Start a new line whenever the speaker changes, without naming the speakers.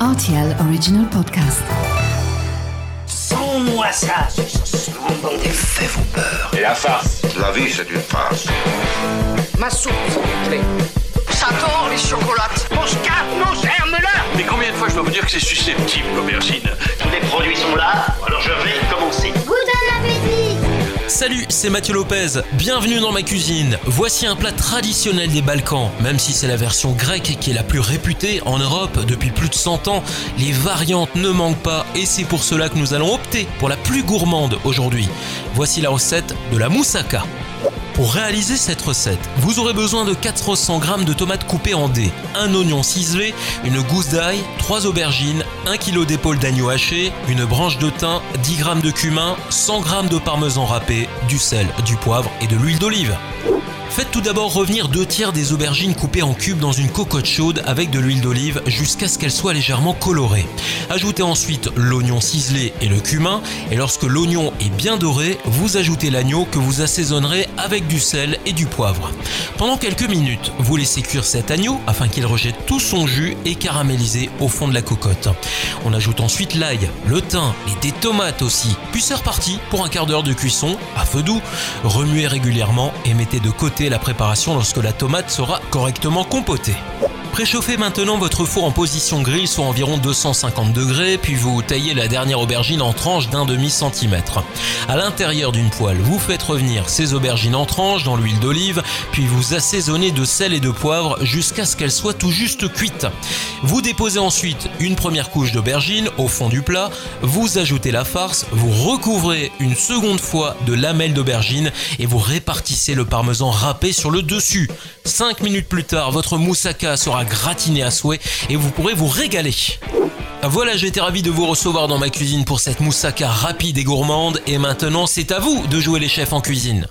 RTL Original Podcast.
Sans-moi ça, ce bon des faits vos peurs.
Et la farce
La vie, c'est une farce.
Ma soupe, s'il vous plaît.
Ça tord les chocolates.
Mon scarpe, mon germe-là
Mais combien de fois je dois vous dire que c'est susceptible, l'aubergine?
Tous les produits sont là, alors je vais.
Salut, c'est Mathieu Lopez. Bienvenue dans ma cuisine. Voici un plat traditionnel des Balkans. Même si c'est la version grecque qui est la plus réputée en Europe depuis plus de 100 ans, les variantes ne manquent pas et c'est pour cela que nous allons opter pour la plus gourmande aujourd'hui. Voici la recette de la moussaka. Pour réaliser cette recette, vous aurez besoin de 400 g de tomates coupées en dés, un oignon ciselé, une gousse d'ail, 3 aubergines, 1 kg d'épaule d'agneau haché, une branche de thym, 10 g de cumin, 100 g de parmesan râpé, du sel, du poivre et de l'huile d'olive. Faites tout d'abord revenir deux tiers des aubergines coupées en cubes dans une cocotte chaude avec de l'huile d'olive jusqu'à ce qu'elles soient légèrement colorées. Ajoutez ensuite l'oignon ciselé et le cumin et lorsque l'oignon est bien doré, vous ajoutez l'agneau que vous assaisonnerez avec du sel et du poivre. Pendant quelques minutes, vous laissez cuire cet agneau afin qu'il rejette tout son jus et caramélisé au fond de la cocotte. On ajoute ensuite l'ail, le thym et des tomates aussi. Puis c'est reparti pour un quart d'heure de cuisson à feu doux. Remuez régulièrement et mettez de côté la préparation lorsque la tomate sera correctement compotée. Préchauffez maintenant votre four en position grille, soit environ 250 degrés, puis vous taillez la dernière aubergine en tranches d'un demi centimètre. À l'intérieur d'une poêle, vous faites revenir ces aubergines en tranches dans l'huile d'olive, puis vous assaisonnez de sel et de poivre jusqu'à ce qu'elles soient tout juste cuites. Vous déposez ensuite une première couche d'aubergine au fond du plat, vous ajoutez la farce, vous recouvrez une seconde fois de lamelles d'aubergine et vous répartissez le parmesan râpé sur le dessus. 5 minutes plus tard, votre moussaka sera gratiné à souhait et vous pourrez vous régaler. Voilà, j'étais ravi de vous recevoir dans ma cuisine pour cette moussaka rapide et gourmande et maintenant c'est à vous de jouer les chefs en cuisine.